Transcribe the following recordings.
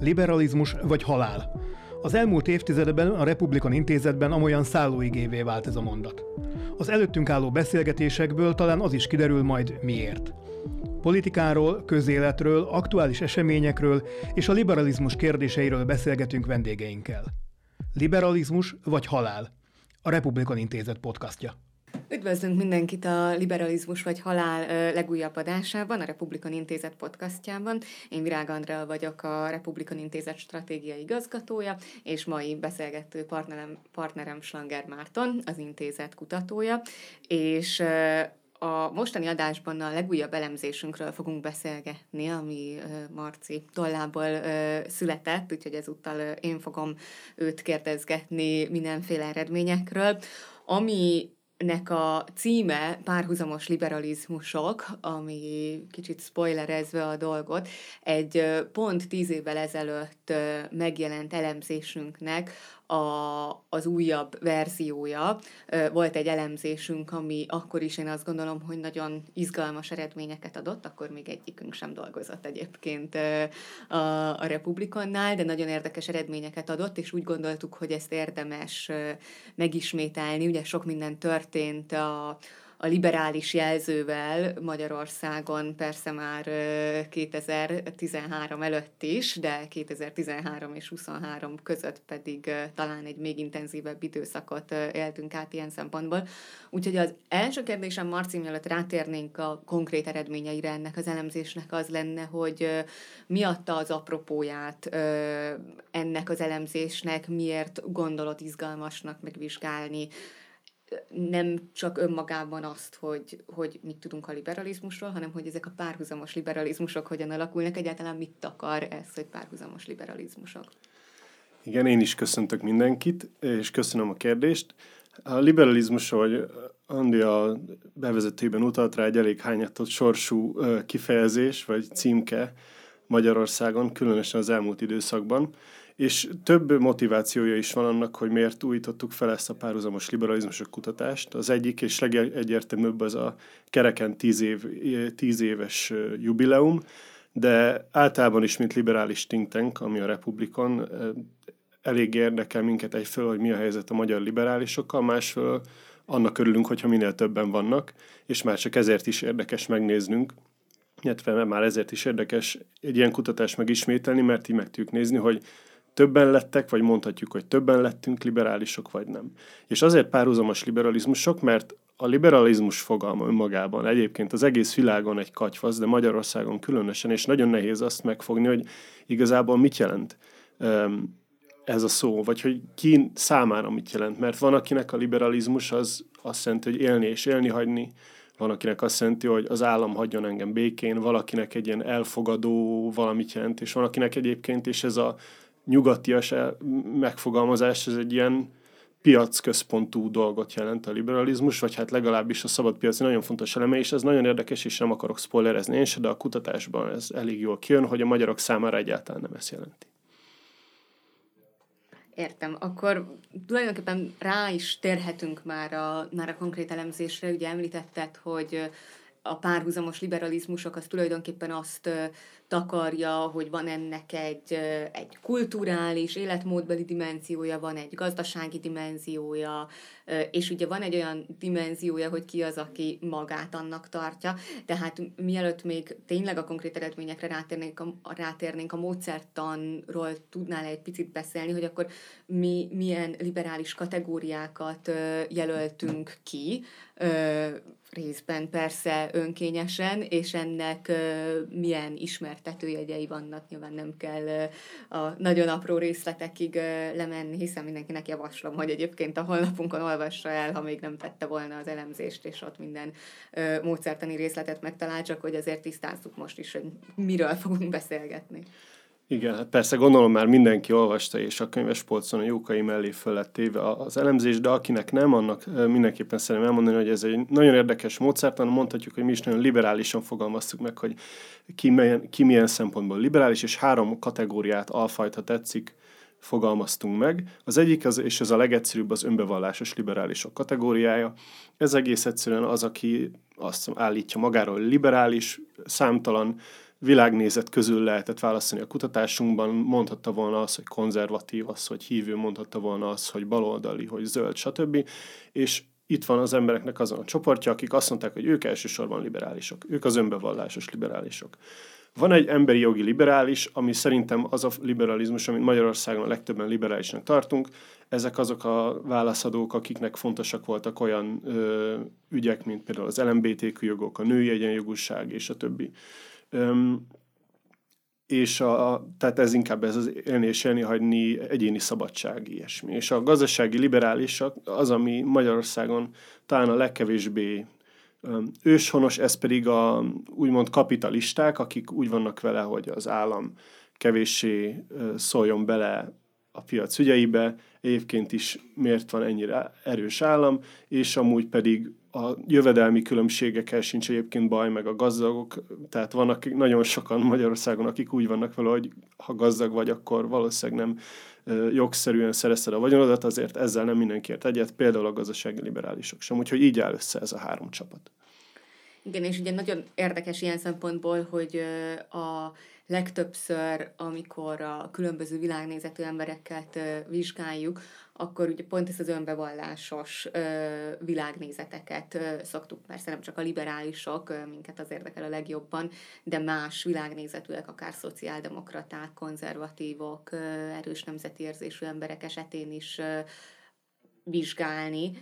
Liberalizmus vagy halál. Az elmúlt évtizedben a Republikan Intézetben amolyan szállóigévé vált ez a mondat. Az előttünk álló beszélgetésekből talán az is kiderül majd miért. Politikáról, közéletről, aktuális eseményekről és a liberalizmus kérdéseiről beszélgetünk vendégeinkkel. Liberalizmus vagy halál? A Republikan Intézet podcastja. Üdvözlünk mindenkit a Liberalizmus vagy Halál legújabb adásában, a Republikan Intézet podcastjában. Én Virág Andrea vagyok, a Republikan Intézet stratégiai igazgatója, és mai beszélgető partnerem, partnerem Slanger Márton, az intézet kutatója, és a mostani adásban a legújabb elemzésünkről fogunk beszélgetni, ami Marci tollából született, úgyhogy ezúttal én fogom őt kérdezgetni mindenféle eredményekről. Ami nek a címe párhuzamos liberalizmusok, ami kicsit spoilerezve a dolgot, egy pont tíz évvel ezelőtt megjelent elemzésünknek a, az újabb verziója. Volt egy elemzésünk, ami akkor is én azt gondolom, hogy nagyon izgalmas eredményeket adott, akkor még egyikünk sem dolgozott egyébként a, a Republikonnál, de nagyon érdekes eredményeket adott, és úgy gondoltuk, hogy ezt érdemes megismételni. Ugye sok minden történt a, a liberális jelzővel Magyarországon persze már 2013 előtt is, de 2013 és 23 között pedig talán egy még intenzívebb időszakot éltünk át ilyen szempontból. Úgyhogy az első kérdésem, Marci, mielőtt rátérnénk a konkrét eredményeire ennek az elemzésnek, az lenne, hogy mi adta az apropóját ennek az elemzésnek, miért gondolod izgalmasnak megvizsgálni nem csak önmagában azt, hogy, hogy mit tudunk a liberalizmusról, hanem hogy ezek a párhuzamos liberalizmusok hogyan alakulnak, egyáltalán mit akar ez, hogy párhuzamos liberalizmusok. Igen, én is köszöntök mindenkit, és köszönöm a kérdést. A liberalizmus, hogy Andi a bevezetőben utalt rá egy elég hányatott sorsú kifejezés, vagy címke Magyarországon, különösen az elmúlt időszakban. És több motivációja is van annak, hogy miért újítottuk fel ezt a párhuzamos liberalizmusok kutatást. Az egyik és legegyértelműbb az a kereken tíz, év, tíz éves jubileum, de általában is, mint liberális think tank, ami a Republikon, elég érdekel minket egyfelől, hogy mi a helyzet a magyar liberálisokkal, másfelől annak örülünk, hogyha minél többen vannak, és már csak ezért is érdekes megnéznünk, illetve már ezért is érdekes egy ilyen kutatást megismételni, mert így meg tudjuk nézni, hogy többen lettek, vagy mondhatjuk, hogy többen lettünk liberálisok, vagy nem. És azért párhuzamos liberalizmusok, mert a liberalizmus fogalma önmagában egyébként az egész világon egy katyfasz, de Magyarországon különösen, és nagyon nehéz azt megfogni, hogy igazából mit jelent ez a szó, vagy hogy ki számára mit jelent. Mert van, akinek a liberalizmus az azt jelenti, hogy élni és élni hagyni, van, akinek azt jelenti, hogy az állam hagyjon engem békén, valakinek egy ilyen elfogadó valamit jelent, és van, akinek egyébként, és ez a nyugatias megfogalmazás, ez egy ilyen piacközpontú dolgot jelent a liberalizmus, vagy hát legalábbis a szabad piac nagyon fontos eleme, és ez nagyon érdekes, és nem akarok spoilerezni én se, de a kutatásban ez elég jól kijön, hogy a magyarok számára egyáltalán nem ezt jelenti. Értem. Akkor tulajdonképpen rá is térhetünk már a, már a konkrét elemzésre. Ugye említetted, hogy a párhuzamos liberalizmusok az tulajdonképpen azt takarja, hogy van ennek egy, egy kulturális, életmódbeli dimenziója, van egy gazdasági dimenziója, és ugye van egy olyan dimenziója, hogy ki az, aki magát annak tartja. Tehát mielőtt még tényleg a konkrét eredményekre rátérnénk a, rátérnénk a módszertanról tudnál egy picit beszélni, hogy akkor mi milyen liberális kategóriákat jelöltünk ki, részben persze önkényesen, és ennek milyen ismertetőjegyei vannak, nyilván nem kell a nagyon apró részletekig lemenni, hiszen mindenkinek javaslom, hogy egyébként a honlapunkon olvassa el, ha még nem tette volna az elemzést, és ott minden módszertani részletet megtalál, csak hogy azért tisztázzuk most is, hogy miről fogunk beszélgetni. Igen, hát persze gondolom már mindenki olvasta, és a könyves polcon a jókai mellé föl téve az elemzés, de akinek nem, annak mindenképpen szeretném elmondani, hogy ez egy nagyon érdekes módszertan, mondhatjuk, hogy mi is nagyon liberálisan fogalmaztuk meg, hogy ki milyen, ki milyen szempontból liberális, és három kategóriát, alfajta tetszik, fogalmaztunk meg. Az egyik, az, és ez a legegyszerűbb, az önbevallásos liberálisok kategóriája. Ez egész egyszerűen az, aki azt állítja magáról liberális, számtalan világnézet közül lehetett választani a kutatásunkban, mondhatta volna az, hogy konzervatív, az, hogy hívő, mondhatta volna az, hogy baloldali, hogy zöld, stb. És itt van az embereknek azon a csoportja, akik azt mondták, hogy ők elsősorban liberálisok, ők az önbevallásos liberálisok. Van egy emberi jogi liberális, ami szerintem az a liberalizmus, amit Magyarországon a legtöbben liberálisnak tartunk. Ezek azok a válaszadók, akiknek fontosak voltak olyan ö, ügyek, mint például az LMBTQ jogok, a női egyenjogúság és a többi. Öm, és a, tehát ez inkább ez az élni és élni hagyni egyéni szabadság, ilyesmi. És a gazdasági liberálisak az, ami Magyarországon talán a legkevésbé őshonos, ez pedig a úgymond kapitalisták, akik úgy vannak vele, hogy az állam kevéssé szóljon bele a piac ügyeibe, egyébként is miért van ennyire erős állam, és amúgy pedig a jövedelmi különbségekkel sincs egyébként baj, meg a gazdagok, tehát vannak nagyon sokan Magyarországon, akik úgy vannak vele, hogy ha gazdag vagy, akkor valószínűleg nem jogszerűen szerezted a vagyonodat, azért ezzel nem mindenkiért egyet, például a gazdasági liberálisok sem, úgyhogy így áll össze ez a három csapat. Igen, és ugye nagyon érdekes ilyen szempontból, hogy a legtöbbször, amikor a különböző világnézetű embereket vizsgáljuk, akkor ugye pont ezt az önbevallásos világnézeteket szoktuk, persze nem csak a liberálisok, minket az érdekel a legjobban, de más világnézetűek, akár szociáldemokraták, konzervatívok, erős nemzeti érzésű emberek esetén is vizsgálni,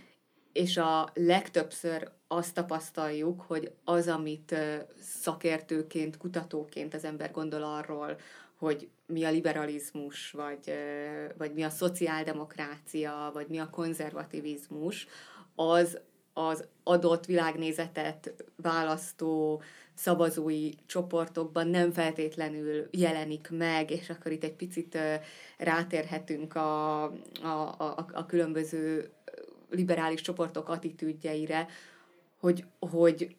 és a legtöbbször azt tapasztaljuk, hogy az, amit szakértőként, kutatóként az ember gondol arról, hogy mi a liberalizmus, vagy, vagy mi a szociáldemokrácia, vagy mi a konzervativizmus, az az adott világnézetet választó szavazói csoportokban nem feltétlenül jelenik meg, és akkor itt egy picit rátérhetünk a, a, a, a különböző liberális csoportok attitűdjeire, hogy, hogy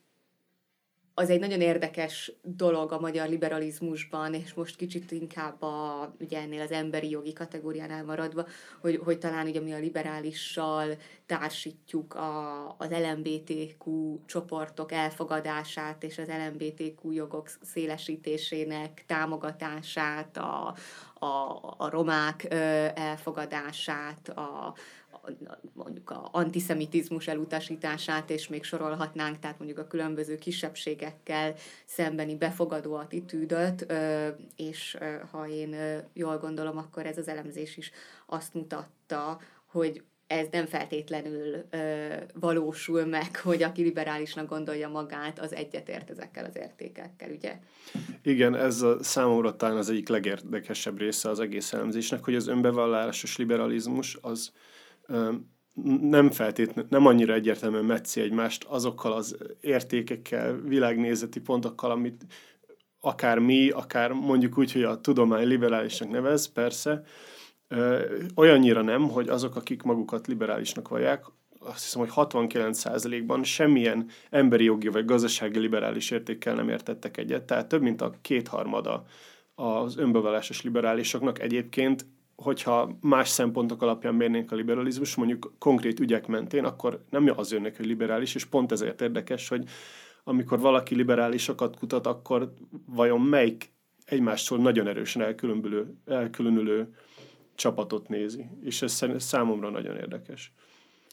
az egy nagyon érdekes dolog a magyar liberalizmusban, és most kicsit inkább a, ugye ennél az emberi jogi kategóriánál maradva, hogy, hogy talán ugye mi a liberálissal társítjuk a, az LMBTQ csoportok elfogadását és az LMBTQ jogok szélesítésének támogatását, a, a, a romák elfogadását, a, mondjuk a antiszemitizmus elutasítását, és még sorolhatnánk, tehát mondjuk a különböző kisebbségekkel szembeni befogadó attitűdöt, és ha én jól gondolom, akkor ez az elemzés is azt mutatta, hogy ez nem feltétlenül ö, valósul meg, hogy aki liberálisnak gondolja magát, az egyetért ezekkel az értékekkel, ugye? Igen, ez a számomra talán az egyik legérdekesebb része az egész elemzésnek, hogy az önbevallásos liberalizmus az nem feltétlenül, nem annyira egyértelműen metszi egymást azokkal az értékekkel, világnézeti pontokkal, amit akár mi, akár mondjuk úgy, hogy a tudomány liberálisnak nevez, persze, olyannyira nem, hogy azok, akik magukat liberálisnak vallják, azt hiszem, hogy 69%-ban semmilyen emberi jogi vagy gazdasági liberális értékkel nem értettek egyet, tehát több mint a kétharmada az önbevallásos liberálisoknak egyébként hogyha más szempontok alapján mérnénk a liberalizmus, mondjuk konkrét ügyek mentén, akkor nem az jönnek, hogy liberális, és pont ezért érdekes, hogy amikor valaki liberálisokat kutat, akkor vajon melyik egymástól nagyon erősen elkülönülő, elkülönülő csapatot nézi. És ez számomra nagyon érdekes.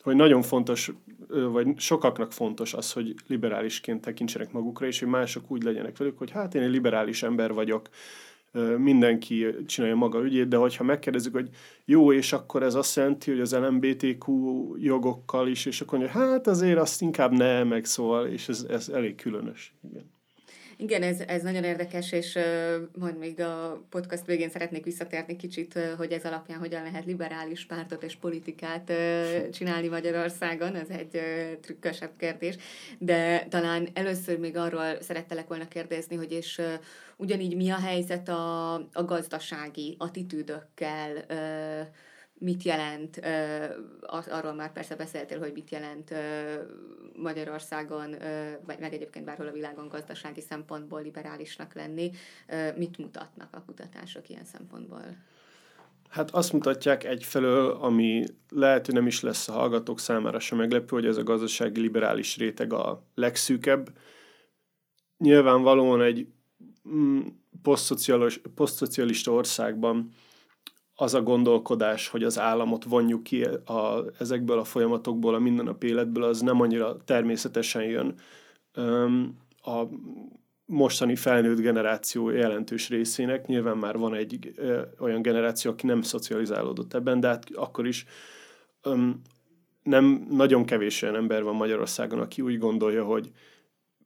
Hogy nagyon fontos, vagy sokaknak fontos az, hogy liberálisként tekintsenek magukra, és hogy mások úgy legyenek velük, hogy hát én egy liberális ember vagyok, mindenki csinálja maga ügyét, de hogyha megkérdezzük, hogy jó, és akkor ez azt jelenti, hogy az LMBTQ jogokkal is, és akkor mondja, hát azért azt inkább ne, meg szóval, és ez, ez elég különös. Igen. Igen, ez, ez nagyon érdekes, és majd még a podcast végén szeretnék visszatérni kicsit, hogy ez alapján hogyan lehet liberális pártot és politikát csinálni Magyarországon, ez egy trükkösebb kérdés, de talán először még arról szerettelek volna kérdezni, hogy és ugyanígy mi a helyzet a, a gazdasági attitűdökkel, mit jelent, arról már persze beszéltél, hogy mit jelent Magyarországon, vagy meg egyébként bárhol a világon gazdasági szempontból liberálisnak lenni. Mit mutatnak a kutatások ilyen szempontból? Hát azt mutatják egyfelől, ami lehet, hogy nem is lesz a hallgatók számára sem meglepő, hogy ez a gazdasági liberális réteg a legszűkebb. Nyilvánvalóan egy mm, posztszocialista országban az a gondolkodás, hogy az államot vonjuk ki a, ezekből a folyamatokból, a mindennapi életből, az nem annyira természetesen jön. A mostani felnőtt generáció jelentős részének nyilván már van egy ö, olyan generáció, aki nem szocializálódott ebben, de hát akkor is öm, nem nagyon kevés olyan ember van Magyarországon, aki úgy gondolja, hogy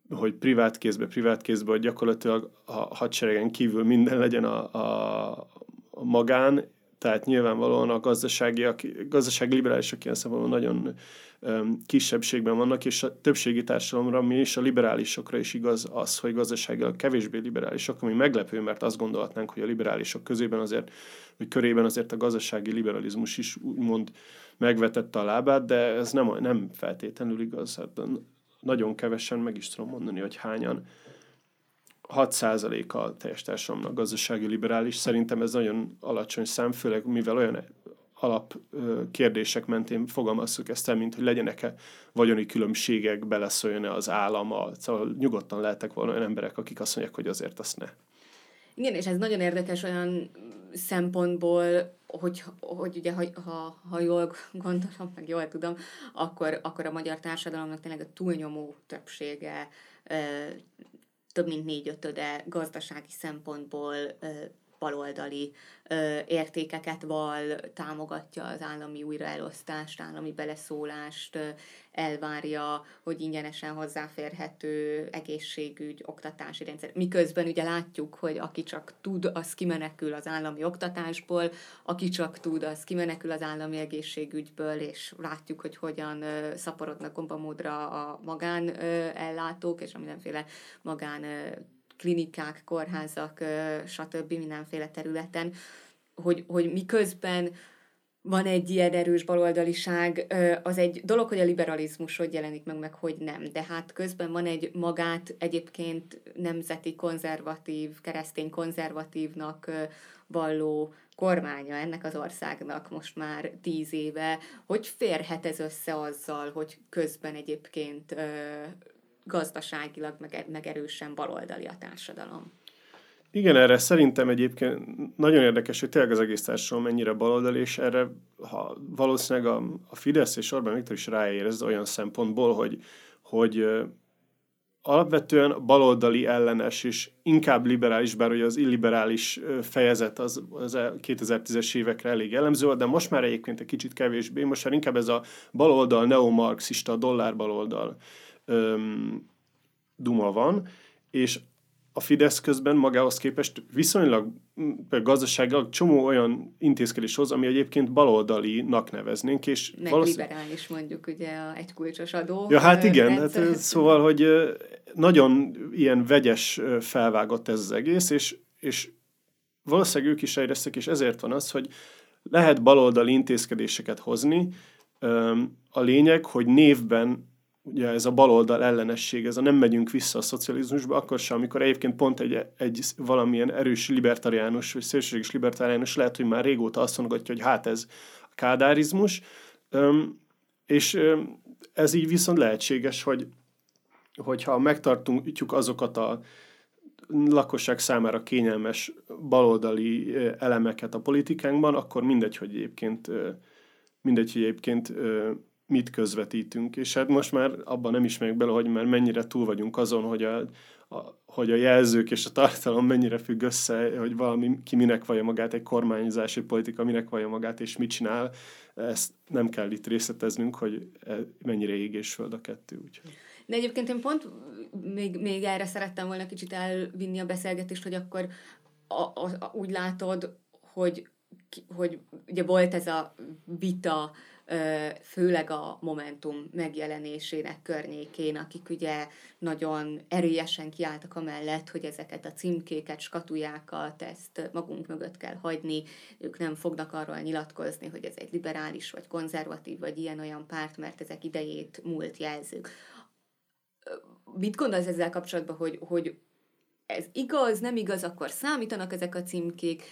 hogy privát kézbe, privát kézbe, hogy gyakorlatilag a hadseregen kívül minden legyen a, a, a magán, tehát nyilvánvalóan a gazdasági, a gazdasági liberálisok ilyen szempontból nagyon kisebbségben vannak, és a többségi társadalomra mi is, a liberálisokra is igaz az, hogy gazdaságilag kevésbé liberálisok, ami meglepő, mert azt gondolhatnánk, hogy a liberálisok közében azért, vagy körében azért a gazdasági liberalizmus is úgymond megvetette a lábát, de ez nem, nem feltétlenül igaz. Hát nagyon kevesen, meg is tudom mondani, hogy hányan 6% a teljes társadalomnak gazdasági liberális. Szerintem ez nagyon alacsony szám, főleg mivel olyan alap kérdések mentén fogalmazzuk ezt el, mint hogy legyenek-e vagyoni különbségek, beleszóljon-e az állama. Szóval nyugodtan lehetek volna olyan emberek, akik azt mondják, hogy azért azt ne. Igen, és ez nagyon érdekes olyan szempontból, hogy, hogy ugye, ha, ha, ha jól gondolom, meg jól tudom, akkor, akkor a magyar társadalomnak tényleg a túlnyomó többsége több mint négy ötöde gazdasági szempontból baloldali ö, értékeket val, támogatja az állami újraelosztást, állami beleszólást, ö, elvárja, hogy ingyenesen hozzáférhető egészségügy, oktatási rendszer. Miközben ugye látjuk, hogy aki csak tud, az kimenekül az állami oktatásból, aki csak tud, az kimenekül az állami egészségügyből, és látjuk, hogy hogyan ö, szaporodnak gombamódra a magán ö, ellátók, és a mindenféle magán ö, klinikák, kórházak, stb. mindenféle területen, hogy, hogy miközben van egy ilyen erős baloldaliság, az egy dolog, hogy a liberalizmus hogy jelenik meg, meg hogy nem. De hát közben van egy magát egyébként nemzeti konzervatív, keresztény konzervatívnak valló kormánya ennek az országnak most már tíz éve. Hogy férhet ez össze azzal, hogy közben egyébként gazdaságilag meg, baloldali a társadalom. Igen, erre szerintem egyébként nagyon érdekes, hogy tényleg az egész társadalom mennyire baloldali, és erre ha valószínűleg a, a Fidesz és Orbán Viktor is ráérez olyan szempontból, hogy, hogy alapvetően baloldali ellenes és inkább liberális, bár ugye az illiberális fejezet az, az 2010-es évekre elég jellemző de most már egyébként egy kicsit kevésbé, most már inkább ez a baloldal, neomarxista, dollár baloldal öm, duma van, és a Fidesz közben magához képest viszonylag gazdasággal csomó olyan intézkedés hoz, ami egyébként baloldalinak neveznénk. És Meg valószínűleg... liberális mondjuk ugye a egykulcsos adó. Ja, hát igen, hát, szóval, hogy nagyon ilyen vegyes felvágott ez az egész, és, és valószínűleg ők is éreztek, és ezért van az, hogy lehet baloldali intézkedéseket hozni. A lényeg, hogy névben ugye ez a baloldal ellenesség, ez a nem megyünk vissza a szocializmusba, akkor sem, amikor egyébként pont egy, egy valamilyen erős libertariánus, vagy szélsőséges libertariánus lehet, hogy már régóta azt mondogatja, hogy hát ez a kádárizmus, Öm, és öm, ez így viszont lehetséges, hogy hogyha megtartjuk azokat a lakosság számára kényelmes baloldali elemeket a politikánkban, akkor mindegy, hogy egyébként mindegy, hogy egyébként mit közvetítünk, és hát most már abban nem is megyek bele, hogy már mennyire túl vagyunk azon, hogy a, a, hogy a jelzők és a tartalom mennyire függ össze, hogy valami ki minek vallja magát, egy kormányzási politika minek vallja magát, és mit csinál. Ezt nem kell itt részleteznünk, hogy e, mennyire ég föld a kettő. Úgyhogy. De egyébként én pont még, még erre szerettem volna kicsit elvinni a beszélgetést, hogy akkor a, a, a, úgy látod, hogy, hogy ugye volt ez a vita, főleg a Momentum megjelenésének környékén, akik ugye nagyon erősen kiálltak amellett, hogy ezeket a címkéket, skatujákat, ezt magunk mögött kell hagyni, ők nem fognak arról nyilatkozni, hogy ez egy liberális, vagy konzervatív, vagy ilyen-olyan párt, mert ezek idejét múlt jelzők. Mit gondolsz ezzel kapcsolatban, hogy, hogy ez igaz, nem igaz, akkor számítanak ezek a címkék,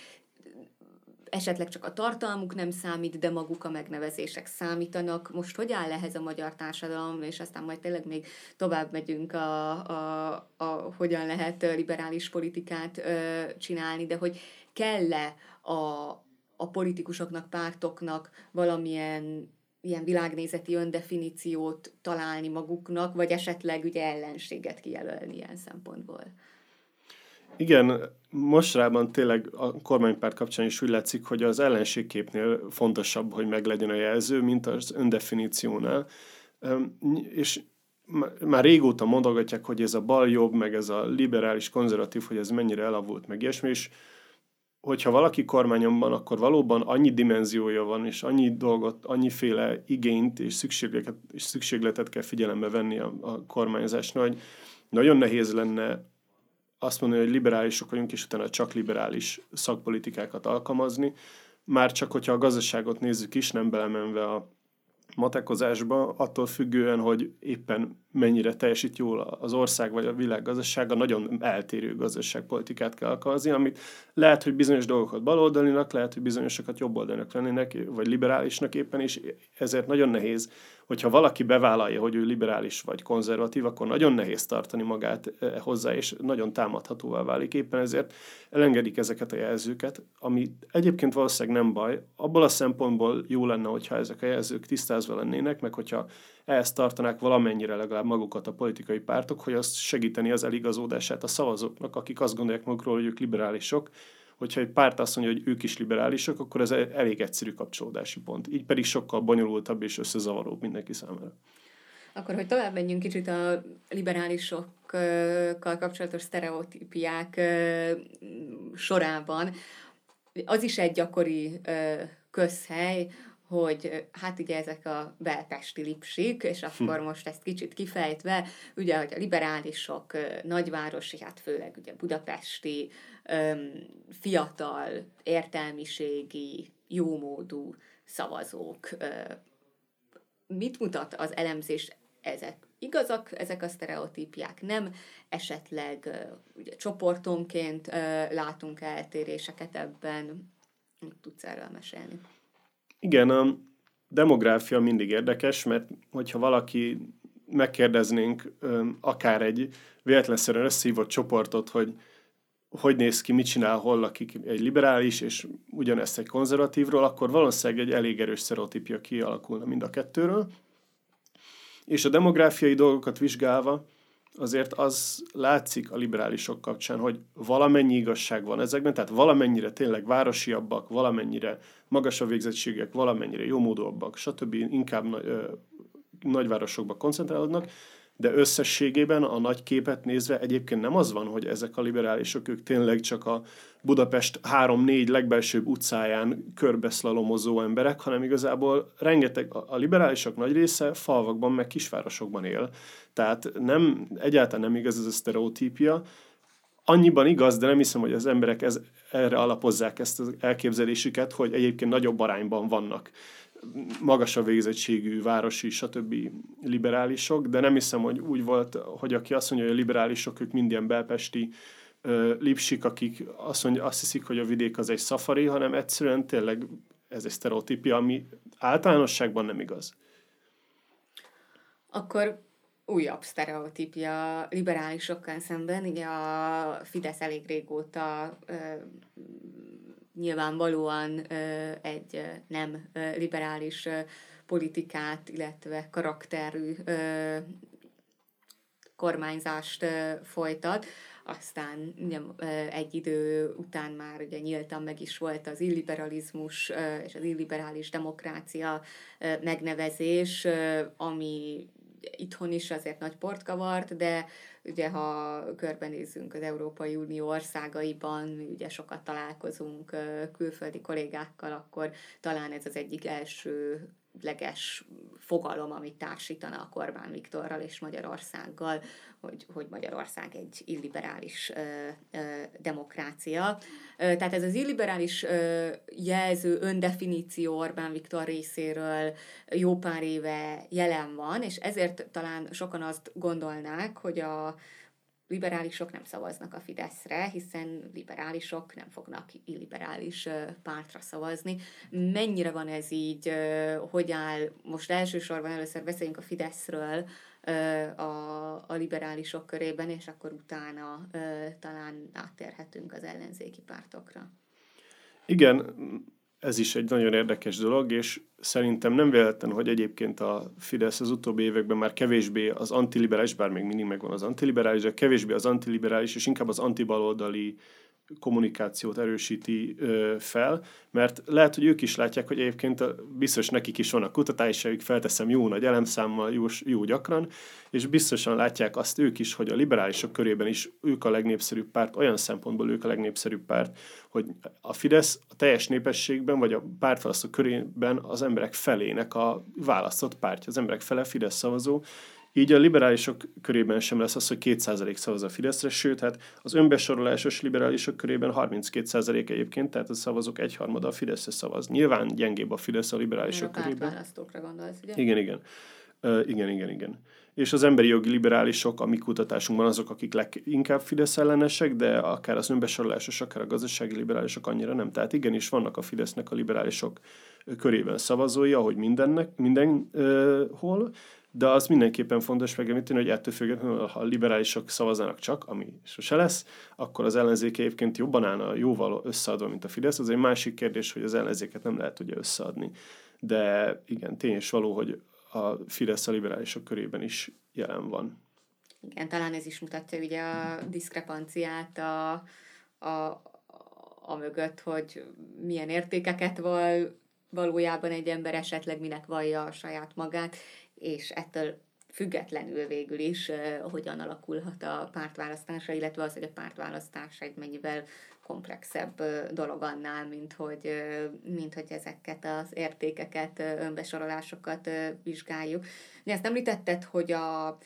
esetleg csak a tartalmuk nem számít, de maguk a megnevezések számítanak. Most hogy áll ehhez a magyar társadalom, és aztán majd tényleg még tovább megyünk a, a, a hogyan lehet liberális politikát ö, csinálni, de hogy kell-e a, a politikusoknak, pártoknak valamilyen ilyen világnézeti öndefiníciót találni maguknak, vagy esetleg ugye ellenséget kijelölni ilyen szempontból. Igen, mostrában tényleg a kormánypárt kapcsán is úgy látszik, hogy az ellenségképnél fontosabb, hogy meglegyen a jelző, mint az öndefiníciónál. És már régóta mondogatják, hogy ez a bal-jobb, meg ez a liberális, konzervatív, hogy ez mennyire elavult, meg ilyesmi, és hogyha valaki kormányon van, akkor valóban annyi dimenziója van, és annyi dolgot, annyiféle igényt és és szükségletet kell figyelembe venni a, a kormányzásnál, hogy nagyon nehéz lenne azt mondani, hogy liberálisok vagyunk, és utána csak liberális szakpolitikákat alkalmazni. Már csak, hogyha a gazdaságot nézzük is, nem belemenve a matekozásba, attól függően, hogy éppen mennyire teljesít jól az ország vagy a világ gazdasága, nagyon eltérő gazdaságpolitikát kell alkalmazni, amit lehet, hogy bizonyos dolgokat baloldalinak, lehet, hogy bizonyosokat jobboldalinak lennének, vagy liberálisnak éppen, és ezért nagyon nehéz hogyha valaki bevállalja, hogy ő liberális vagy konzervatív, akkor nagyon nehéz tartani magát eh, hozzá, és nagyon támadhatóvá válik. Éppen ezért elengedik ezeket a jelzőket, ami egyébként valószínűleg nem baj. Abból a szempontból jó lenne, hogyha ezek a jelzők tisztázva lennének, meg hogyha ehhez tartanák valamennyire legalább magukat a politikai pártok, hogy azt segíteni az eligazódását a szavazóknak, akik azt gondolják magukról, hogy ők liberálisok, hogyha egy párt azt mondja, hogy ők is liberálisok, akkor ez elég egyszerű kapcsolódási pont. Így pedig sokkal bonyolultabb és összezavaróbb mindenki számára. Akkor, hogy tovább menjünk kicsit a liberálisokkal kapcsolatos sztereotípiák sorában, az is egy gyakori közhely, hogy hát ugye ezek a belpesti lipsik, és hm. akkor most ezt kicsit kifejtve, ugye, hogy a liberálisok nagyvárosi, hát főleg ugye budapesti, fiatal, értelmiségi, jómódú szavazók. Mit mutat az elemzés ezek igazak, ezek a sztereotípiák nem, esetleg ugye, csoportonként látunk eltéréseket ebben, tudsz erről mesélni? Igen, a demográfia mindig érdekes, mert hogyha valaki megkérdeznénk akár egy véletlenszerűen összehívott csoportot, hogy hogy néz ki, mit csinál, hol lakik egy liberális, és ugyanezt egy konzervatívról, akkor valószínűleg egy elég erős sztereotípia kialakulna mind a kettőről. És a demográfiai dolgokat vizsgálva, azért az látszik a liberálisok kapcsán, hogy valamennyi igazság van ezekben, tehát valamennyire tényleg városiabbak, valamennyire magasabb végzettségek, valamennyire jómódúabbak, stb. inkább ö, nagyvárosokba koncentrálódnak, de összességében a nagy képet nézve egyébként nem az van, hogy ezek a liberálisok, ők tényleg csak a Budapest három-négy legbelsőbb utcáján körbeszlalomozó emberek, hanem igazából rengeteg, a liberálisok nagy része falvakban, meg kisvárosokban él. Tehát nem, egyáltalán nem igaz ez a sztereotípia, annyiban igaz, de nem hiszem, hogy az emberek ez, erre alapozzák ezt az elképzelésüket, hogy egyébként nagyobb arányban vannak magasabb végzettségű városi, stb. liberálisok, de nem hiszem, hogy úgy volt, hogy aki azt mondja, hogy a liberálisok, ők mind ilyen belpesti uh, lipsik, akik azt, mondja, azt hiszik, hogy a vidék az egy szafari, hanem egyszerűen tényleg ez egy sztereotípia, ami általánosságban nem igaz. Akkor újabb sztereotípia liberálisokkal szemben. Ugye a Fidesz elég régóta nyilvánvalóan egy nem liberális politikát, illetve karakterű kormányzást folytat. Aztán ugye, egy idő után már ugye nyíltan meg is volt az illiberalizmus és az illiberális demokrácia megnevezés, ami itthon is azért nagy port kavart, de ugye ha körbenézzünk az Európai Unió országaiban, mi ugye sokat találkozunk külföldi kollégákkal, akkor talán ez az egyik első leges fogalom, amit társítana a Orbán Viktorral és Magyarországgal, hogy, hogy Magyarország egy illiberális ö, ö, demokrácia. Tehát ez az illiberális ö, jelző öndefiníció Orbán Viktor részéről jó pár éve jelen van, és ezért talán sokan azt gondolnák, hogy a liberálisok nem szavaznak a Fideszre, hiszen liberálisok nem fognak illiberális pártra szavazni. Mennyire van ez így, hogy áll, most elsősorban először beszéljünk a Fideszről, a, a liberálisok körében, és akkor utána talán áttérhetünk az ellenzéki pártokra. Igen, ez is egy nagyon érdekes dolog, és szerintem nem véletlen, hogy egyébként a Fidesz az utóbbi években már kevésbé az antiliberális, bár még mindig megvan az antiliberális, de kevésbé az antiliberális, és inkább az antibaloldali kommunikációt erősíti fel, mert lehet, hogy ők is látják, hogy egyébként biztos nekik is vannak kutatásaik, felteszem jó nagy elemszámmal, jó, jó gyakran, és biztosan látják azt ők is, hogy a liberálisok körében is ők a legnépszerűbb párt, olyan szempontból ők a legnépszerűbb párt, hogy a Fidesz a teljes népességben, vagy a pártválasztó körében az emberek felének a választott pártja, az emberek fele Fidesz szavazó, így a liberálisok körében sem lesz az, hogy 2% szavaz a Fideszre, sőt, hát az önbesorolásos liberálisok körében 32% egyébként, tehát a szavazók egyharmada a Fideszre szavaz. Nyilván gyengébb a Fidesz a liberálisok a körében. választókra gondolsz, ugye? Igen, igen. Uh, igen, igen, igen. És az emberi jogi liberálisok a mi kutatásunkban azok, akik leginkább Fidesz ellenesek, de akár az önbesorolásos, akár a gazdasági liberálisok annyira nem. Tehát igenis vannak a Fidesznek a liberálisok körében szavazói, ahogy mindennek, mindenhol, de az mindenképpen fontos megemlíteni, hogy ettől függetlenül, ha a liberálisok szavazanak csak, ami sose lesz, akkor az ellenzék egyébként jobban állna jóval összeadva, mint a Fidesz. Az egy másik kérdés, hogy az ellenzéket nem lehet ugye összeadni. De igen, tény és való, hogy a Fidesz a liberálisok körében is jelen van. Igen, talán ez is mutatja ugye a diszkrepanciát a, a, a mögött, hogy milyen értékeket val valójában egy ember esetleg minek vallja a saját magát, és ettől függetlenül végül is hogyan alakulhat a pártválasztása, illetve az, hogy a pártválasztás egy mennyivel komplexebb dolog annál, mint hogy, mint hogy ezeket az értékeket, önbesorolásokat vizsgáljuk. De ezt említetted, hogy a,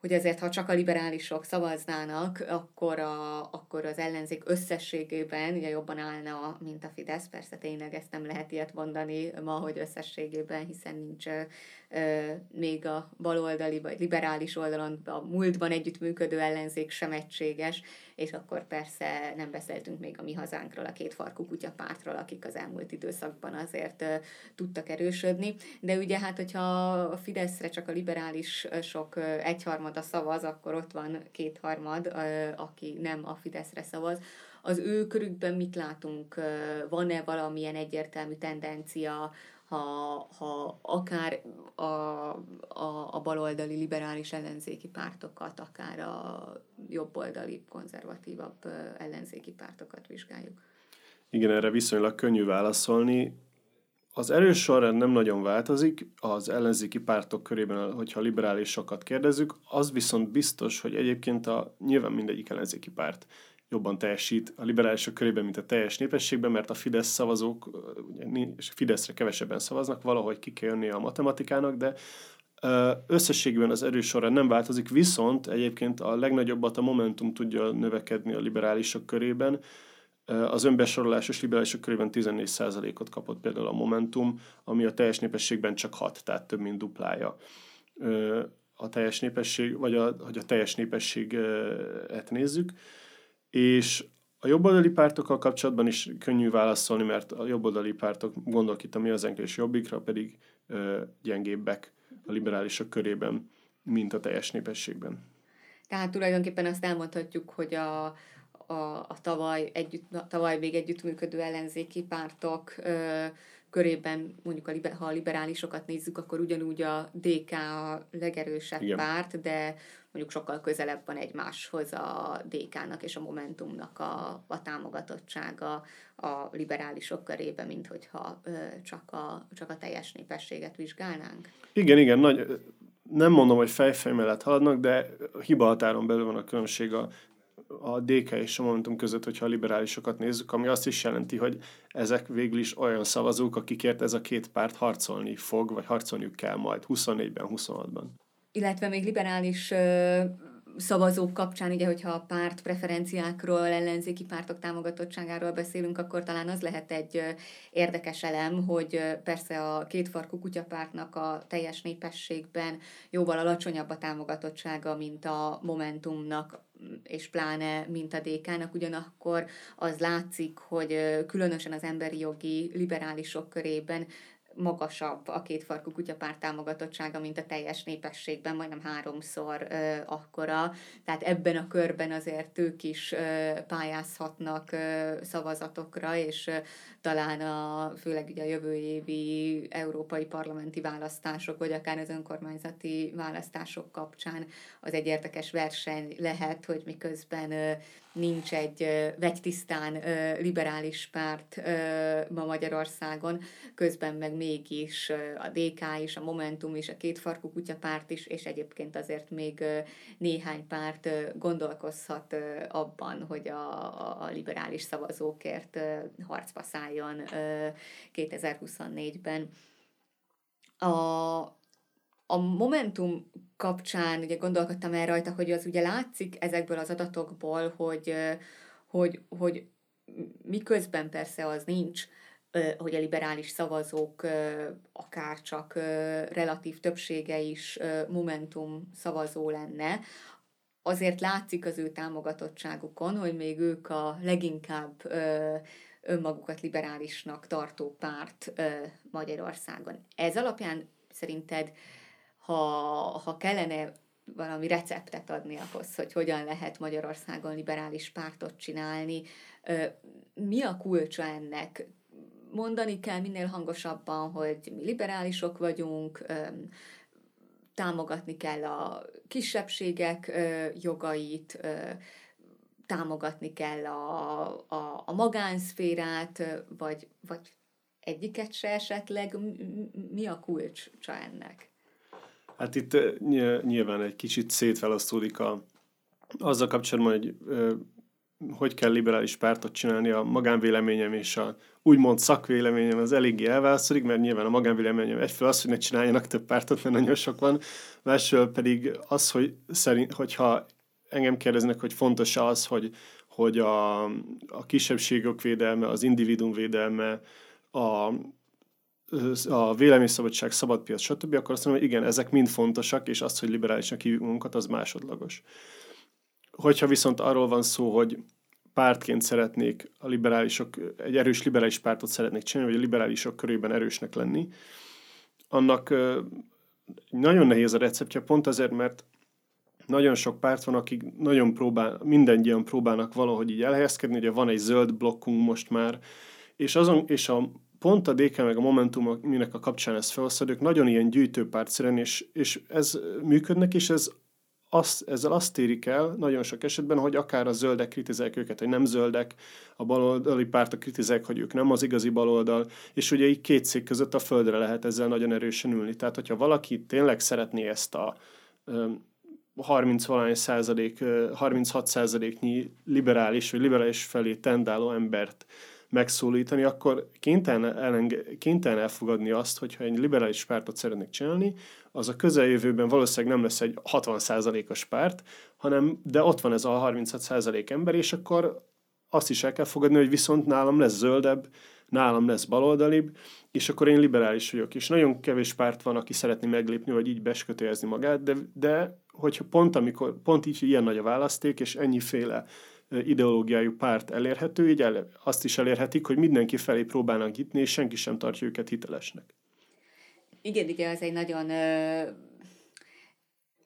hogy ezért, ha csak a liberálisok szavaznának, akkor, a, akkor az ellenzék összességében ugye jobban állna, mint a Fidesz. Persze tényleg ezt nem lehet ilyet mondani ma, hogy összességében, hiszen nincs még a baloldali vagy liberális oldalon a múltban együttműködő ellenzék sem egységes, és akkor persze nem beszéltünk még a mi hazánkról, a két farkú kutyapártról, akik az elmúlt időszakban azért tudtak erősödni. De ugye hát, hogyha a Fideszre csak a liberálisok egyharmada szavaz, akkor ott van kétharmad, aki nem a Fideszre szavaz az ő körükben mit látunk? Van-e valamilyen egyértelmű tendencia ha, ha akár a, a, a baloldali liberális ellenzéki pártokat, akár a jobboldali konzervatívabb ellenzéki pártokat vizsgáljuk. Igen, erre viszonylag könnyű válaszolni. Az erős sorrend nem nagyon változik, az ellenzéki pártok körében, hogyha liberálisokat kérdezzük, az viszont biztos, hogy egyébként a, nyilván mindegyik ellenzéki párt jobban teljesít a liberálisok körében, mint a teljes népességben, mert a Fidesz szavazók, és Fideszre kevesebben szavaznak, valahogy ki kell jönni a matematikának, de összességében az erős során nem változik, viszont egyébként a legnagyobbat a Momentum tudja növekedni a liberálisok körében, az önbesorolásos liberálisok körében 14%-ot kapott például a Momentum, ami a teljes népességben csak 6, tehát több mint duplája a teljes népesség, vagy a, hogy a teljes népességet nézzük. És a jobboldali pártokkal kapcsolatban is könnyű válaszolni, mert a jobboldali pártok, gondolok itt a mi az és jobbikra, pedig ö, gyengébbek a liberálisok körében, mint a teljes népességben. Tehát tulajdonképpen azt elmondhatjuk, hogy a, a, a tavaly, együtt, a tavaly még együttműködő ellenzéki pártok ö, körében, mondjuk a, liber, ha a liberálisokat nézzük, akkor ugyanúgy a DK a legerősebb Igen. párt, de mondjuk sokkal közelebb van egymáshoz a DK-nak és a Momentumnak a, a támogatottsága a liberálisok körében, mint hogyha ö, csak, a, csak a teljes népességet vizsgálnánk. Igen, igen, nagy, nem mondom, hogy fejfej mellett haladnak, de hiba határon belül van a különbség a a DK és a Momentum között, hogyha a liberálisokat nézzük, ami azt is jelenti, hogy ezek végül is olyan szavazók, akikért ez a két párt harcolni fog, vagy harcolniuk kell majd 24-ben, 26-ban illetve még liberális szavazók kapcsán, ugye, hogyha a párt preferenciákról, ellenzéki pártok támogatottságáról beszélünk, akkor talán az lehet egy érdekes elem, hogy persze a kétfarkú kutyapártnak a teljes népességben jóval alacsonyabb a támogatottsága, mint a Momentumnak, és pláne mint a DK-nak, ugyanakkor az látszik, hogy különösen az emberi jogi liberálisok körében magasabb a kétfarkú kutyapárt támogatottsága, mint a teljes népességben, majdnem háromszor ö, akkora. Tehát ebben a körben azért ők is ö, pályázhatnak ö, szavazatokra, és ö, talán a, főleg ugye a jövő évi európai parlamenti választások, vagy akár az önkormányzati választások kapcsán az egy érdekes verseny lehet, hogy miközben ö, nincs egy vegytisztán liberális párt ma Magyarországon, közben meg mégis a DK is, a Momentum is, a kétfarkú kutyapárt is, és egyébként azért még néhány párt gondolkozhat abban, hogy a, a liberális szavazókért harcba szálljon 2024-ben. A, a Momentum kapcsán ugye gondolkodtam el rajta, hogy az ugye látszik ezekből az adatokból, hogy, hogy, hogy miközben persze az nincs, hogy a liberális szavazók akár csak relatív többsége is Momentum szavazó lenne, azért látszik az ő támogatottságukon, hogy még ők a leginkább önmagukat liberálisnak tartó párt Magyarországon. Ez alapján szerinted ha, ha kellene valami receptet adni ahhoz, hogy hogyan lehet Magyarországon liberális pártot csinálni, mi a kulcsa ennek? Mondani kell minél hangosabban, hogy mi liberálisok vagyunk, támogatni kell a kisebbségek jogait, támogatni kell a, a, a magánszférát, vagy, vagy egyiket se esetleg. Mi a kulcsa ennek? Hát itt nyilván egy kicsit szétfelosztódik a, azzal kapcsolatban, hogy hogy kell liberális pártot csinálni, a magánvéleményem és a úgymond szakvéleményem az eléggé elválasztódik, mert nyilván a magánvéleményem egyfél az, hogy ne csináljanak több pártot, mert nagyon sok van, másfél pedig az, hogy szerint, hogyha engem kérdeznek, hogy fontos az, hogy, hogy a, a kisebbségok védelme, az individuum védelme, a a véleményszabadság, szabadpiac, stb., akkor azt mondom, hogy igen, ezek mind fontosak, és az, hogy liberálisnak hívjuk magunkat, az másodlagos. Hogyha viszont arról van szó, hogy pártként szeretnék a liberálisok, egy erős liberális pártot szeretnék csinálni, vagy a liberálisok körében erősnek lenni, annak nagyon nehéz a receptje, pont azért, mert nagyon sok párt van, akik nagyon próbál, mindennyian próbálnak valahogy így elhelyezkedni, ugye van egy zöld blokkunk most már, és, azon, és a pont a DK meg a Momentum, minek a kapcsán ez felhoztad, ők nagyon ilyen gyűjtőpártszerűen, és, és ez működnek, és ez azt, ezzel azt érik el nagyon sok esetben, hogy akár a zöldek kritizálják őket, hogy nem zöldek, a baloldali pártok kritizálják, hogy ők nem az igazi baloldal, és ugye így két szék között a földre lehet ezzel nagyon erősen ülni. Tehát, hogyha valaki tényleg szeretné ezt a 30 valány százalék, 36 százaléknyi liberális vagy liberális felé tendáló embert megszólítani, akkor kénytelen, elenge, kénytelen elfogadni azt, hogyha egy liberális pártot szeretnék csinálni, az a közeljövőben valószínűleg nem lesz egy 60%-os párt, hanem de ott van ez a 36% ember, és akkor azt is el kell fogadni, hogy viszont nálam lesz zöldebb, nálam lesz baloldalibb, és akkor én liberális vagyok. És nagyon kevés párt van, aki szeretné meglépni, vagy így beskötőjezni magát, de, de hogyha pont, amikor, pont így ilyen nagy a választék, és ennyiféle ideológiájú párt elérhető, így el, azt is elérhetik, hogy mindenki felé próbálnak hitni, és senki sem tartja őket hitelesnek. Igen, igen, az egy nagyon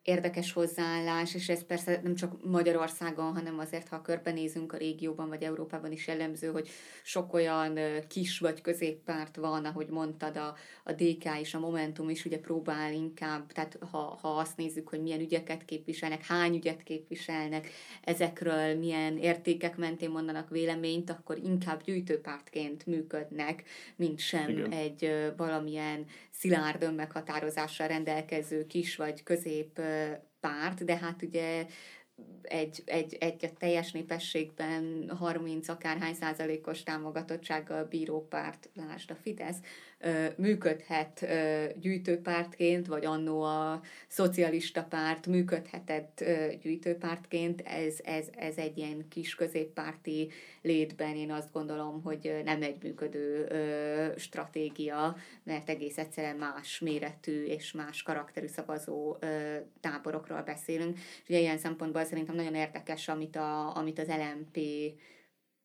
érdekes hozzáállás, és ez persze nem csak Magyarországon, hanem azért, ha körbenézünk a régióban vagy Európában is jellemző, hogy sok olyan kis vagy középpárt van, ahogy mondtad, a, a DK és a Momentum is ugye próbál inkább, tehát ha, ha azt nézzük, hogy milyen ügyeket képviselnek, hány ügyet képviselnek, ezekről milyen értékek mentén mondanak véleményt, akkor inkább gyűjtőpártként működnek, mint sem Igen. egy valamilyen szilárd önmeghatározással rendelkező kis vagy közép párt, de hát ugye egy, egy, egy teljes népességben 30 akárhány százalékos támogatottsággal bíró párt, lásd a Fidesz, működhet gyűjtőpártként, vagy annó a szocialista párt működhetett gyűjtőpártként, ez, ez, ez egy ilyen kis középpárti létben én azt gondolom, hogy nem egy működő stratégia, mert egész egyszerűen más méretű és más karakterű szavazó táborokról beszélünk. És ugye ilyen szempontból szerintem nagyon érdekes, amit, a, amit az LMP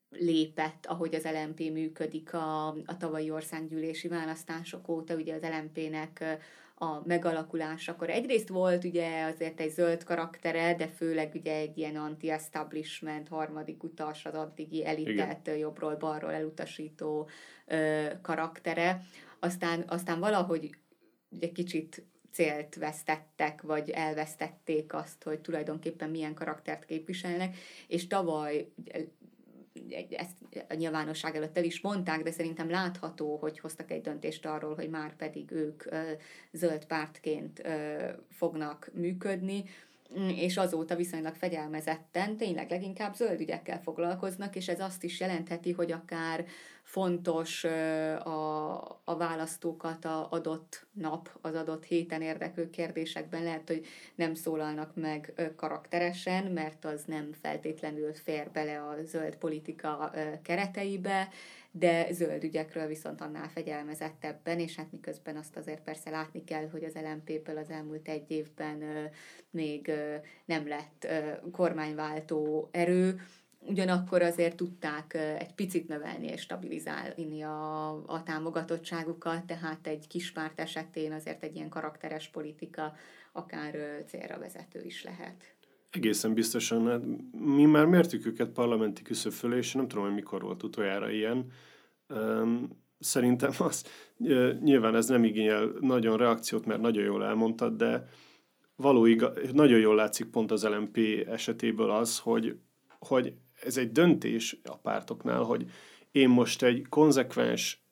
lépett, ahogy az LMP működik a, a tavalyi országgyűlési választások óta, ugye az LMP-nek a megalakulásakor. Egyrészt volt ugye azért egy zöld karaktere, de főleg ugye egy ilyen anti-establishment, harmadik utas, az addigi elitet jobbról-balról elutasító ö, karaktere. Aztán, aztán valahogy ugye kicsit célt vesztettek, vagy elvesztették azt, hogy tulajdonképpen milyen karaktert képviselnek, és tavaly ezt a nyilvánosság előtt el is mondták, de szerintem látható, hogy hoztak egy döntést arról, hogy már pedig ők zöld pártként fognak működni és azóta viszonylag fegyelmezetten tényleg leginkább zöld ügyekkel foglalkoznak, és ez azt is jelentheti, hogy akár fontos a, a választókat a adott nap, az adott héten érdeklő kérdésekben lehet, hogy nem szólalnak meg karakteresen, mert az nem feltétlenül fér bele a zöld politika kereteibe, de zöld ügyekről viszont annál fegyelmezettebben, és hát miközben azt azért persze látni kell, hogy az LMP-ből az elmúlt egy évben még nem lett kormányváltó erő, ugyanakkor azért tudták egy picit növelni és stabilizálni a, a támogatottságukat, tehát egy kis párt esetén azért egy ilyen karakteres politika akár célra vezető is lehet. Egészen biztosan. Hát mi már mértük őket parlamenti küszöb fölé, és nem tudom, hogy mikor volt utoljára ilyen. Szerintem az, nyilván ez nem igényel nagyon reakciót, mert nagyon jól elmondtad, de való igaz, nagyon jól látszik pont az LMP esetéből az, hogy, hogy ez egy döntés a pártoknál, hogy én most egy konzekvens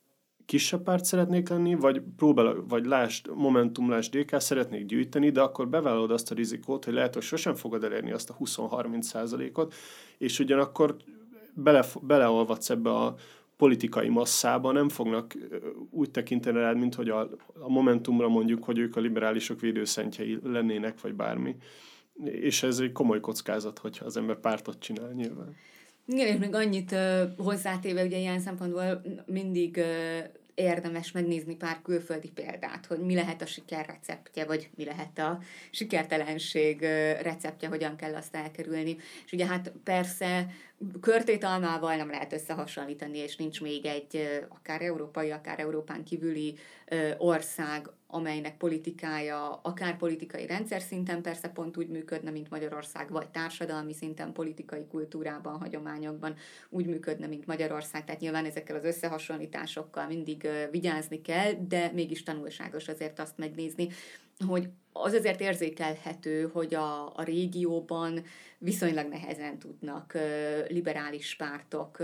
kisebb párt szeretnék lenni, vagy próbál, vagy lásd, Momentum, lásd DK szeretnék gyűjteni, de akkor bevállalod azt a rizikót, hogy lehet, hogy sosem fogod elérni azt a 20-30 százalékot, és ugyanakkor bele, beleolvadsz ebbe a politikai masszába, nem fognak úgy tekinteni rád, mint hogy a, a Momentumra mondjuk, hogy ők a liberálisok védőszentjei lennének, vagy bármi. És ez egy komoly kockázat, hogyha az ember pártot csinál nyilván. Igen, és még annyit uh, hozzátéve, ugye ilyen szempontból mindig uh, érdemes megnézni pár külföldi példát, hogy mi lehet a siker receptje, vagy mi lehet a sikertelenség receptje, hogyan kell azt elkerülni. És ugye hát persze körtétalmával nem lehet összehasonlítani, és nincs még egy akár európai, akár Európán kívüli ország, amelynek politikája akár politikai rendszer szinten persze pont úgy működne, mint Magyarország, vagy társadalmi szinten, politikai kultúrában, hagyományokban úgy működne, mint Magyarország. Tehát nyilván ezekkel az összehasonlításokkal mindig vigyázni kell, de mégis tanulságos azért azt megnézni, hogy az azért érzékelhető, hogy a, a régióban viszonylag nehezen tudnak liberális pártok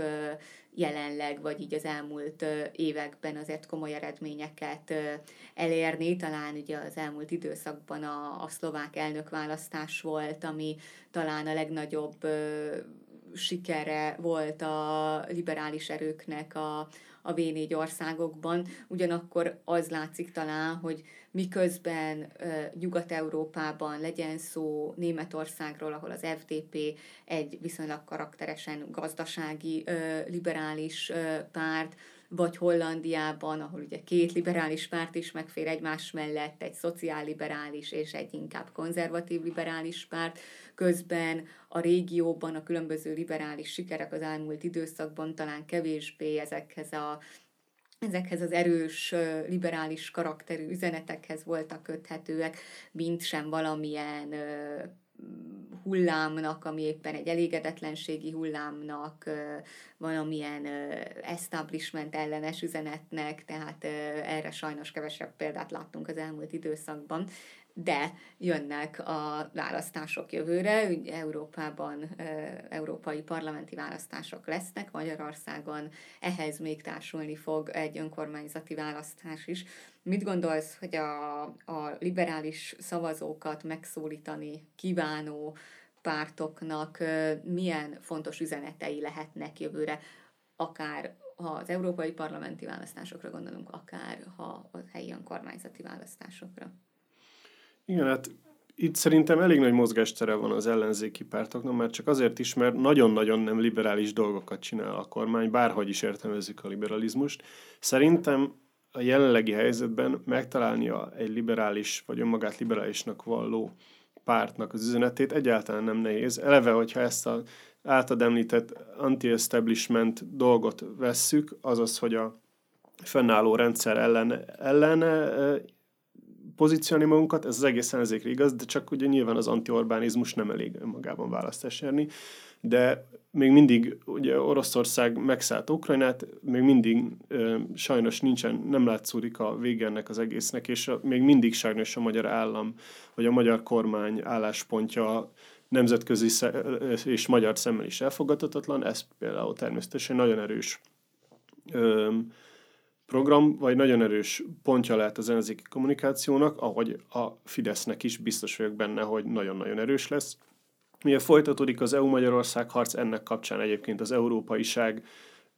jelenleg, vagy így az elmúlt években azért komoly eredményeket elérni. Talán ugye az elmúlt időszakban a, a szlovák elnökválasztás volt, ami talán a legnagyobb sikere volt a liberális erőknek a, a V4 országokban. Ugyanakkor az látszik talán, hogy miközben Nyugat-Európában legyen szó Németországról, ahol az FDP egy viszonylag karakteresen gazdasági liberális párt, vagy Hollandiában, ahol ugye két liberális párt is megfér egymás mellett, egy szociálliberális és egy inkább konzervatív liberális párt, közben a régióban a különböző liberális sikerek az elmúlt időszakban talán kevésbé ezekhez a ezekhez az erős, liberális karakterű üzenetekhez voltak köthetőek, mint sem valamilyen hullámnak, ami éppen egy elégedetlenségi hullámnak, valamilyen establishment ellenes üzenetnek, tehát erre sajnos kevesebb példát láttunk az elmúlt időszakban de jönnek a választások jövőre, ugye Európában európai parlamenti választások lesznek, Magyarországon ehhez még társulni fog egy önkormányzati választás is. Mit gondolsz, hogy a, a liberális szavazókat megszólítani kívánó pártoknak milyen fontos üzenetei lehetnek jövőre, akár ha az európai parlamenti választásokra gondolunk, akár ha a helyi önkormányzati választásokra. Igen, hát itt szerintem elég nagy mozgástere van az ellenzéki pártoknak, mert csak azért is, mert nagyon-nagyon nem liberális dolgokat csinál a kormány, bárhogy is értelmezzük a liberalizmust. Szerintem a jelenlegi helyzetben megtalálnia egy liberális, vagy önmagát liberálisnak valló pártnak az üzenetét egyáltalán nem nehéz. Eleve, hogyha ezt az általad említett anti-establishment dolgot vesszük, azaz, hogy a fennálló rendszer ellen, ellen pozícionálni magunkat, ez az egész ellenzékre igaz, de csak ugye nyilván az anti-Orbánizmus nem elég önmagában választás érni, de még mindig ugye Oroszország megszállt Ukrajnát, még mindig ö, sajnos nincsen, nem látszódik a vége ennek az egésznek, és a, még mindig sajnos a magyar állam, vagy a magyar kormány álláspontja nemzetközi és magyar szemmel is elfogadhatatlan, ez például természetesen nagyon erős ö, program, vagy nagyon erős pontja lehet az ellenzéki kommunikációnak, ahogy a Fidesznek is biztos vagyok benne, hogy nagyon-nagyon erős lesz. Milyen folytatódik az EU-Magyarország harc, ennek kapcsán egyébként az európaiság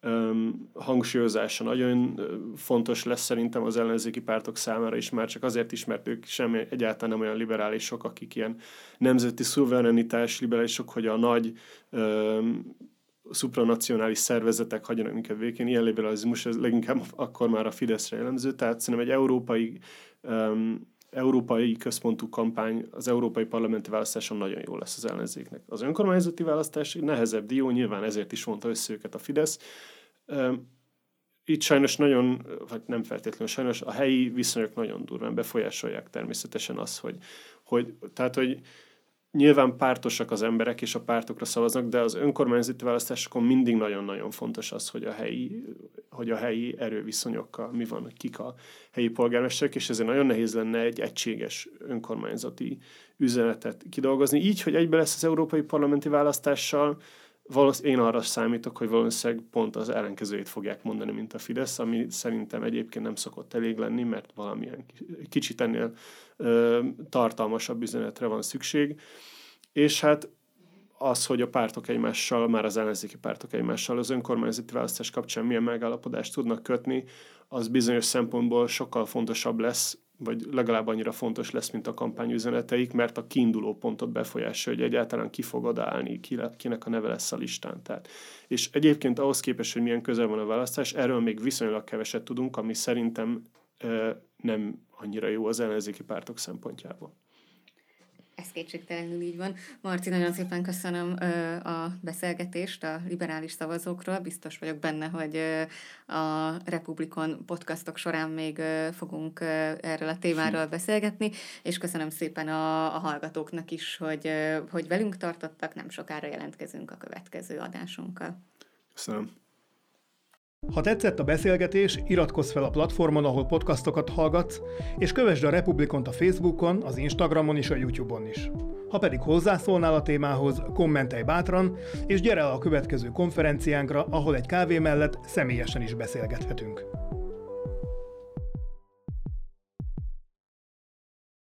um, hangsúlyozása nagyon fontos lesz szerintem az ellenzéki pártok számára is, már csak azért is, mert ők semmi egyáltalán nem olyan liberálisok, akik ilyen nemzeti szuverenitás liberálisok, hogy a nagy um, szupranacionális szervezetek hagyjanak minket végén. Ilyen liberalizmus, ez leginkább akkor már a Fideszre jellemző, tehát szerintem egy európai um, európai központú kampány az európai parlamenti választáson nagyon jó lesz az ellenzéknek. Az önkormányzati választás nehezebb dió, nyilván ezért is mondta össze őket a Fidesz. Itt sajnos nagyon, vagy nem feltétlenül sajnos, a helyi viszonyok nagyon durván befolyásolják természetesen az, hogy, hogy tehát, hogy nyilván pártosak az emberek, és a pártokra szavaznak, de az önkormányzati választásokon mindig nagyon-nagyon fontos az, hogy a helyi, hogy a helyi erőviszonyokkal mi van, kik a helyi polgármesterek, és ezért nagyon nehéz lenne egy egységes önkormányzati üzenetet kidolgozni. Így, hogy egybe lesz az európai parlamenti választással, valószínűleg én arra számítok, hogy valószínűleg pont az ellenkezőjét fogják mondani, mint a Fidesz, ami szerintem egyébként nem szokott elég lenni, mert valamilyen kicsit ennél ö, tartalmasabb üzenetre van szükség. És hát az, hogy a pártok egymással, már az ellenzéki pártok egymással az önkormányzati választás kapcsán milyen megállapodást tudnak kötni, az bizonyos szempontból sokkal fontosabb lesz, vagy legalább annyira fontos lesz, mint a kampányüzeneteik, mert a kiinduló pontot befolyásolja, hogy egyáltalán ki fog odaállni, ki, kinek a neve lesz a listán. Tehát. És egyébként ahhoz képest, hogy milyen közel van a választás, erről még viszonylag keveset tudunk, ami szerintem nem annyira jó az ellenzéki pártok szempontjából. Ez kétségtelenül így van. Marci, nagyon szépen köszönöm a beszélgetést a liberális szavazókról. Biztos vagyok benne, hogy a Republikon podcastok során még fogunk erről a témáról beszélgetni, és köszönöm szépen a, a hallgatóknak is, hogy, hogy velünk tartottak. Nem sokára jelentkezünk a következő adásunkkal. Köszönöm. Ha tetszett a beszélgetés, iratkozz fel a platformon, ahol podcastokat hallgatsz, és kövesd a Republikont a Facebookon, az Instagramon és a YouTube-on is. Ha pedig hozzászólnál a témához, kommentelj bátran, és gyere el a következő konferenciánkra, ahol egy kávé mellett személyesen is beszélgethetünk.